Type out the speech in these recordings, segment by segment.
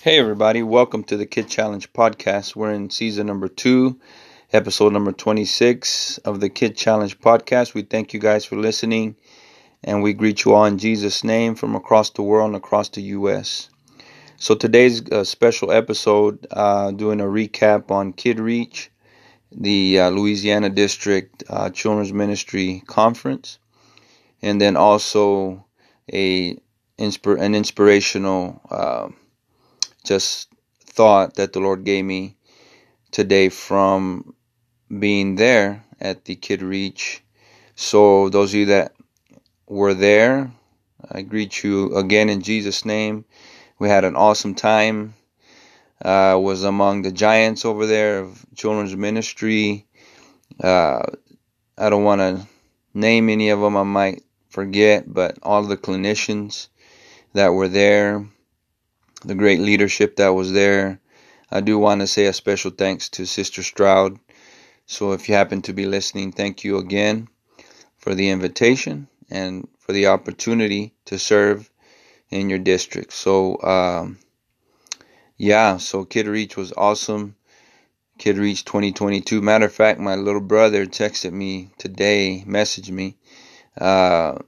Hey, everybody, welcome to the Kid Challenge podcast. We're in season number two, episode number 26 of the Kid Challenge podcast. We thank you guys for listening and we greet you all in Jesus' name from across the world and across the U.S. So, today's a special episode uh, doing a recap on Kid Reach, the uh, Louisiana District uh, Children's Ministry Conference, and then also a an inspirational uh, just thought that the Lord gave me today from being there at the Kid Reach. So, those of you that were there, I greet you again in Jesus' name. We had an awesome time. Uh, was among the giants over there of children's ministry. Uh, I don't want to name any of them. I might forget, but all the clinicians that were there, the great leadership that was there. I do want to say a special thanks to Sister Stroud. So if you happen to be listening, thank you again for the invitation and for the opportunity to serve in your district. So, um, yeah, so Kid Reach was awesome. Kid Reach 2022. Matter of fact, my little brother texted me today, messaged me. Uh,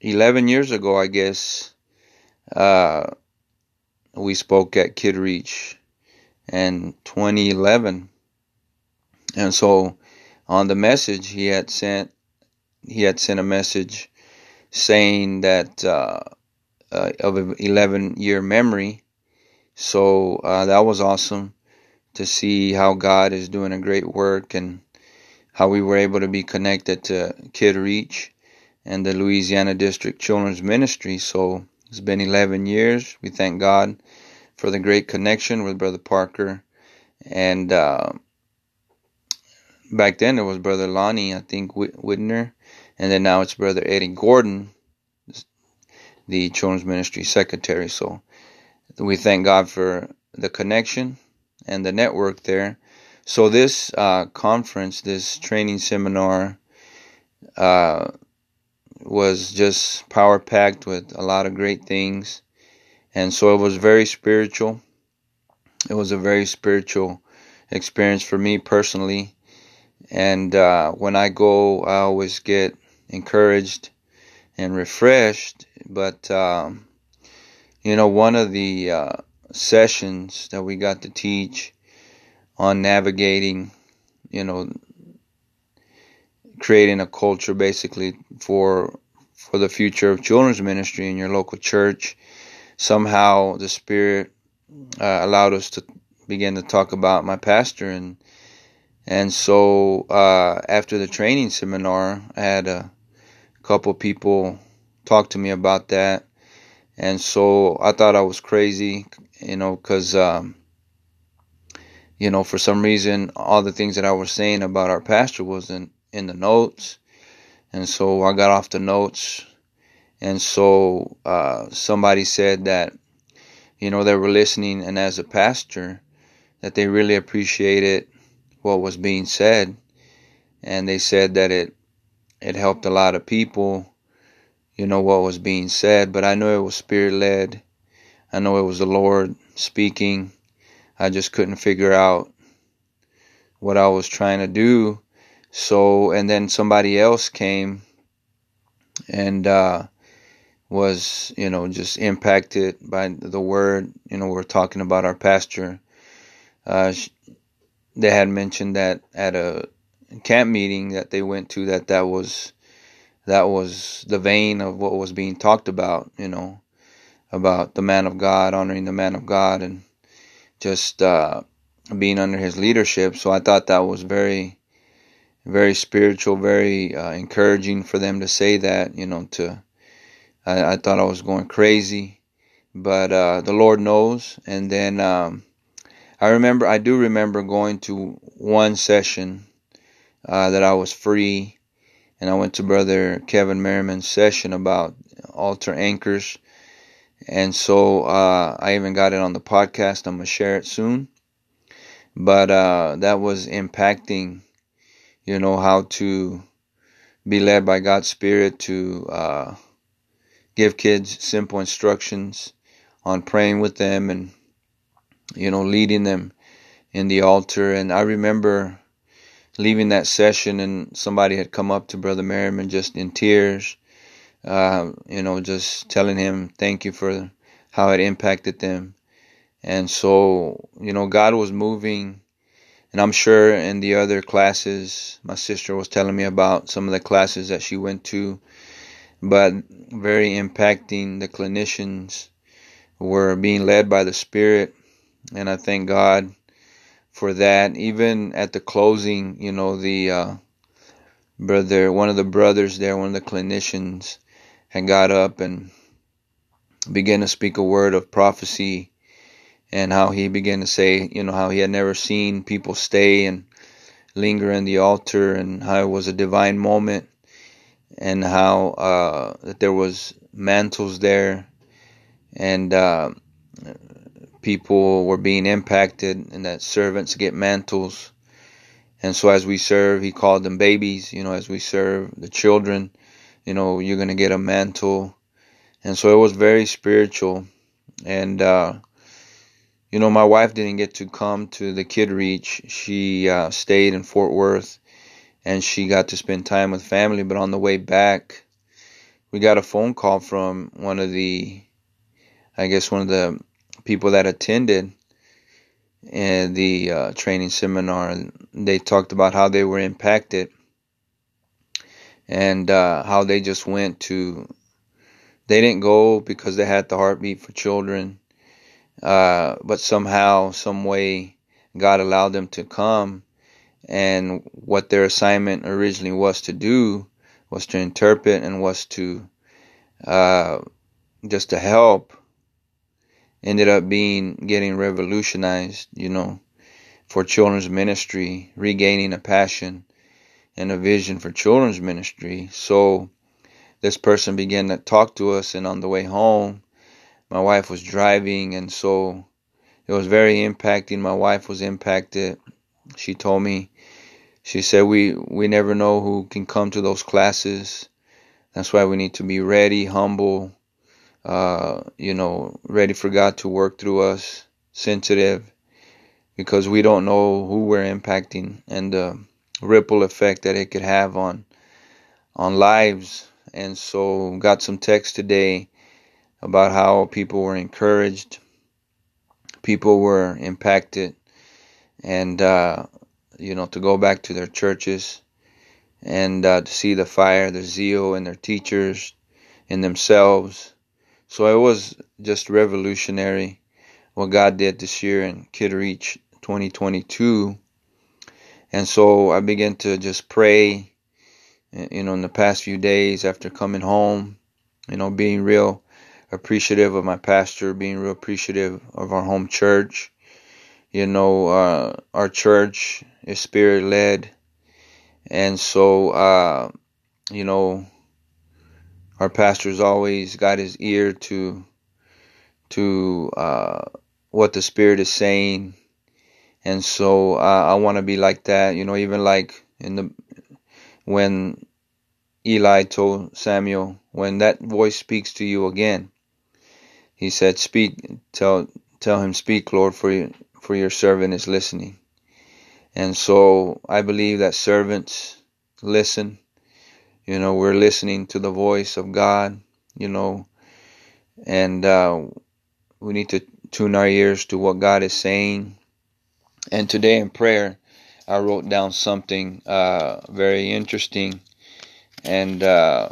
11 years ago, I guess, uh, we spoke at Kid Reach in 2011. And so on the message he had sent he had sent a message saying that uh, uh, of an 11 year memory. So uh, that was awesome to see how God is doing a great work and how we were able to be connected to Kid Reach and the Louisiana District Children's Ministry. So it's been 11 years. We thank God for the great connection with Brother Parker. And uh, back then it was Brother Lonnie, I think, Whitner. And then now it's Brother Eddie Gordon, the Children's Ministry Secretary. So we thank God for the connection and the network there. So this uh, conference, this training seminar, uh, was just power packed with a lot of great things. And so it was very spiritual. It was a very spiritual experience for me personally. And uh, when I go, I always get encouraged and refreshed. But, um, you know, one of the uh, sessions that we got to teach on navigating, you know, creating a culture basically for for the future of children's ministry in your local church. Somehow the Spirit uh, allowed us to begin to talk about my pastor and and so uh, after the training seminar, I had a couple people talk to me about that, and so I thought I was crazy, you know, because um, you know for some reason all the things that I was saying about our pastor wasn't in the notes. And so I got off the notes. And so uh, somebody said that, you know, they were listening, and as a pastor, that they really appreciated what was being said. And they said that it it helped a lot of people, you know, what was being said. But I know it was spirit led. I know it was the Lord speaking. I just couldn't figure out what I was trying to do so, and then somebody else came and uh, was, you know, just impacted by the word. You know, we're talking about our pastor. Uh, they had mentioned that at a camp meeting that they went to that that was that was the vein of what was being talked about. You know, about the man of God, honoring the man of God, and just uh, being under his leadership. So I thought that was very very spiritual, very uh, encouraging for them to say that. You know, to I, I thought I was going crazy, but uh, the Lord knows. And then um, I remember, I do remember going to one session uh, that I was free, and I went to Brother Kevin Merriman's session about altar anchors. And so uh, I even got it on the podcast. I'm gonna share it soon. But uh, that was impacting you know how to be led by God's Spirit to uh, give kids simple instructions on praying with them and you know, leading them in the altar. And I remember leaving that session and somebody had come up to Brother Merriman just in tears, uh, you know, just telling him thank you for how it impacted them. And so, you know, God was moving. And I'm sure in the other classes, my sister was telling me about some of the classes that she went to, but very impacting. The clinicians were being led by the Spirit. And I thank God for that. Even at the closing, you know, the uh, brother, one of the brothers there, one of the clinicians, had got up and began to speak a word of prophecy and how he began to say, you know, how he had never seen people stay and linger in the altar and how it was a divine moment and how uh, that there was mantles there and uh, people were being impacted and that servants get mantles. And so as we serve, he called them babies, you know, as we serve the children, you know, you're to get a mantle. And so it was very spiritual. And, uh, you know, my wife didn't get to come to the Kid Reach. She uh, stayed in Fort Worth and she got to spend time with family. But on the way back, we got a phone call from one of the, I guess, one of the people that attended and the uh, training seminar, and they talked about how they were impacted and uh, how they just went to. They didn't go because they had the heartbeat for children, uh, but somehow, some way, God allowed them to come, and what their assignment originally was to do was to interpret and was to uh, just to help ended up being getting revolutionized, you know, for children's ministry, regaining a passion and a vision for children's ministry. So this person began to talk to us, and on the way home, my wife was driving, and so it was very impacting. My wife was impacted. She told me, she said, "We we never know who can come to those classes. That's why we need to be ready, humble, uh, you know, ready for God to work through us, sensitive, because we don't know who we're impacting and the ripple effect that it could have on on lives. And so, got some text today about how people were encouraged, people were impacted, and uh, you know, to go back to their churches and uh, to see the fire, the zeal in their teachers, in themselves so it was just revolutionary what God did this year in Kid Reach 2022. And so I began to just pray, you know, in the past few days after coming home, you know, being real appreciative of my pastor, being real appreciative of our home church. You know, uh, our church is spirit led. And so, uh, you know, our pastor's always got his ear to to uh, what the Spirit is saying, and so uh, I want to be like that. You know, even like in the when Eli told Samuel, when that voice speaks to you again, he said, "Speak, tell tell him, speak, Lord, for you, for your servant is listening." And so I believe that servants listen you know, we're listening to the voice of God, you know, and uh, we need to tune our ears to what God is saying. And today in prayer, I wrote down something uh, very interesting and uh,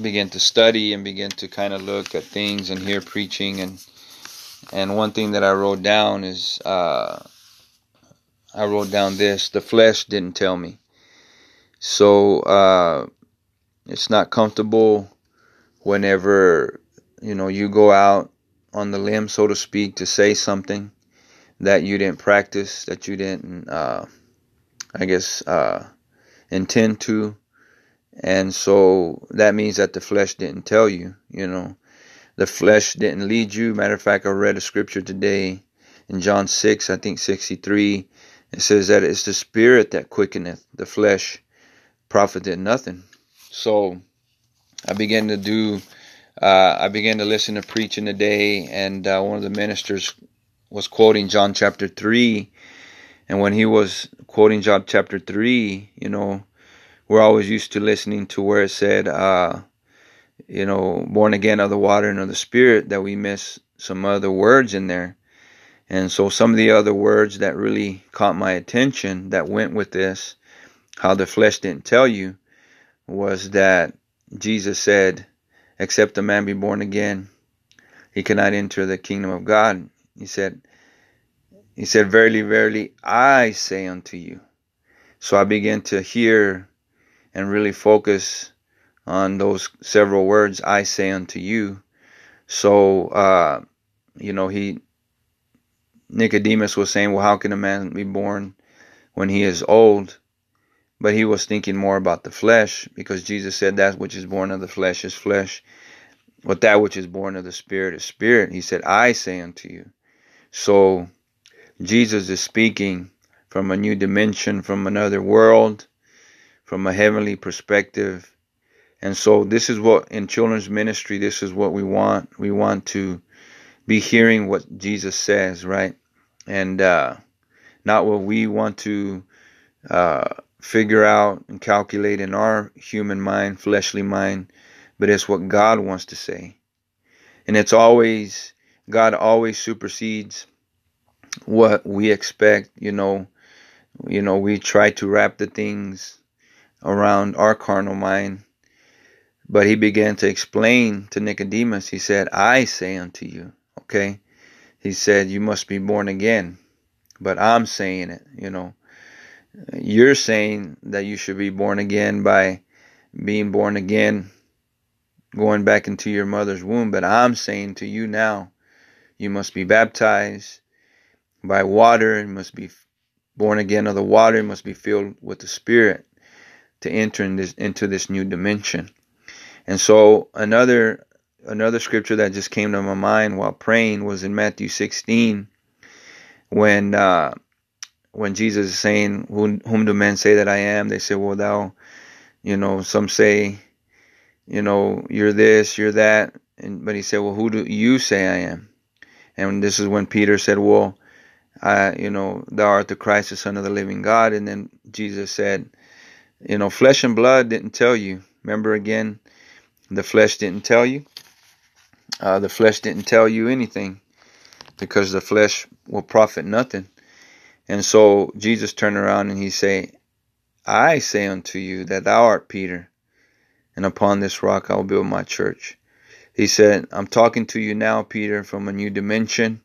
began to study and begin to kind of look at things and hear preaching and and one thing that I wrote down is uh, I wrote down this: the flesh didn't tell me. So uh, it's not comfortable whenever you know you go out on the limb, so to speak, to say something that you didn't practice, that you didn't, uh, I guess, uh, intend to. And so that means that the flesh didn't tell you, you know. The flesh didn't lead you. Matter of fact, I read a scripture today in John 6, I think 63. It says that it's the spirit that quickeneth, the flesh profited nothing. So I began to do, uh, I began to listen to preaching today, and uh, one of the ministers was quoting John chapter 3. And when he was quoting John chapter 3, you know, we're always used to listening to where it said, uh, you know, born again of the water and of the spirit, that we miss some other words in there. And so some of the other words that really caught my attention that went with this, how the flesh didn't tell you, was that Jesus said, except a man be born again, he cannot enter the kingdom of God. He said, he said, Verily, verily, I say unto you. So I began to hear and really focus on those several words, I say unto you. So, uh, you know, he, Nicodemus was saying, well, how can a man be born when he is old? But he was thinking more about the flesh because Jesus said that which is born of the flesh is flesh, but that which is born of the spirit is spirit. He said, I say unto you. So Jesus is speaking from a new dimension, from another world, from a heavenly perspective. And so this is what in children's ministry, this is what we want. We want to be hearing what Jesus says, right? And uh, not what we want to uh, figure out and calculate in our human mind, fleshly mind, but it's what God wants to say. And it's always, God always supersedes what we expect, you know. You know, we try to wrap the things around our carnal mind. But he began to explain to Nicodemus, he said, I say unto you, okay? He said, You must be born again. But I'm saying it, you know. You're saying that you should be born again by being born again, going back into your mother's womb. But I'm saying to you now, you must be baptized by water, you must be born again of the water, you must be filled with the Spirit to enter in this, into this new dimension. And so another another scripture that just came to my mind while praying was in Matthew 16 when uh, when Jesus is saying, whom, whom do men say that I am? They say, well, thou, you know, some say, you know, you're this, you're that. And, but he said, well, who do you say I am? And this is when Peter said, well, I, you know, thou art the Christ, the Son of the living God. And then Jesus said, you know, flesh and blood didn't tell you. Remember again, the flesh didn't tell you. Uh, the flesh didn't tell you anything because the flesh will profit nothing. And so Jesus turned around and he say, I say unto you that thou art Peter, and upon this rock I will build my church. He said, I'm talking to you now, Peter, from a new dimension.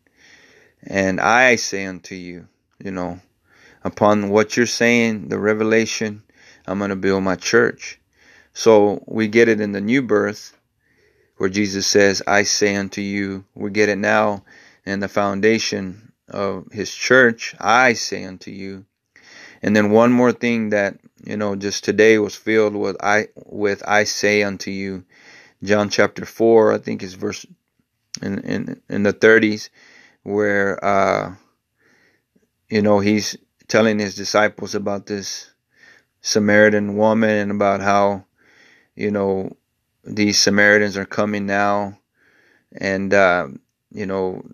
And I say unto you, you know, upon what you're saying, the revelation, I'm going to build my church. So we get it in the new birth where Jesus says, I say unto you. We get it now in the foundation of his church, I say unto you. And then one more thing that, you know, just today was filled with I with I say unto you. John chapter four, I think is verse in in, in the thirties, where uh you know he's telling his disciples about this Samaritan woman and about how, you know, these Samaritans are coming now and uh, you know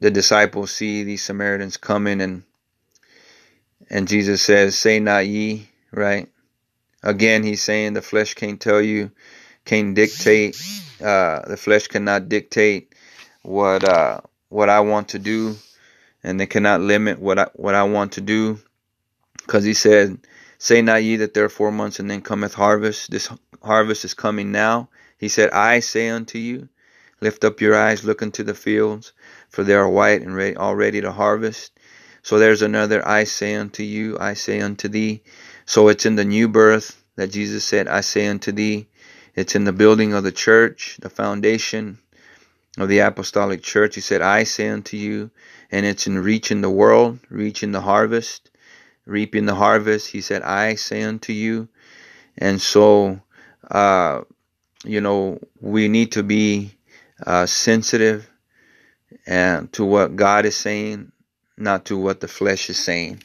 the disciples see these Samaritans coming and and Jesus says, Say not ye, right? Again, he's saying the flesh can't tell you, can't dictate, uh, the flesh cannot dictate what uh, what I want to do, and they cannot limit what I what I want to do. Because he said, Say not ye that there are four months and then cometh harvest. This harvest is coming now. He said, I say unto you, lift up your eyes, look into the fields, for they are white and ready, all ready to harvest. So there's another I say unto you, I say unto thee. So it's in the new birth that Jesus said, I say unto thee. It's in the building of the church, the foundation of the apostolic church. He said, I say unto you. And it's in reaching the world, reaching the harvest, reaping the harvest. He said, I say unto you. And so, uh, you know, we need to be uh, sensitive and to what God is saying, not to what the flesh is saying.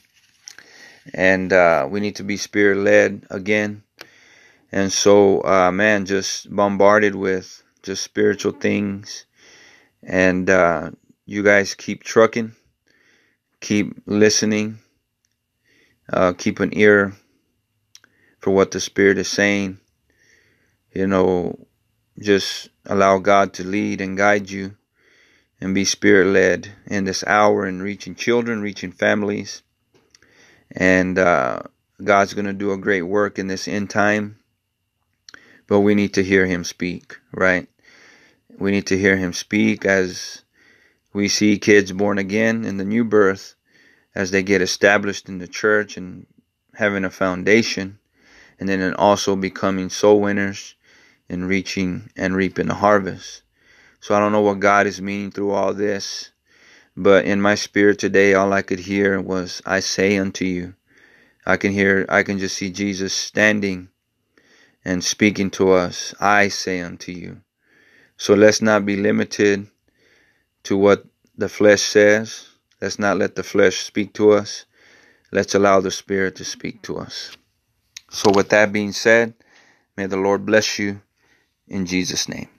And uh, we need to be spirit led again. And so, uh, man, just bombarded with just spiritual things and uh, you guys keep trucking, keep listening, uh, keep an ear for what the Spirit is saying. You know, just allow God to lead and guide you and be spirit led in this hour and reaching children, reaching families. And uh, God's going to do a great work in this end time. But we need to hear Him speak, right? We need to hear Him speak as we see kids born again in the new birth, as they get established in the church and having a foundation, and then also becoming soul winners and reaching and reaping a harvest. So I don't know what God is meaning through all this, but in my spirit today, all I could hear was, I say unto you. I can hear, I can just see Jesus standing and speaking to us. I say unto you. So let's not be limited to what the flesh says. Let's not let the flesh speak to us. Let's allow the Spirit to speak to us. So, with that being said, may the Lord bless you in Jesus' name.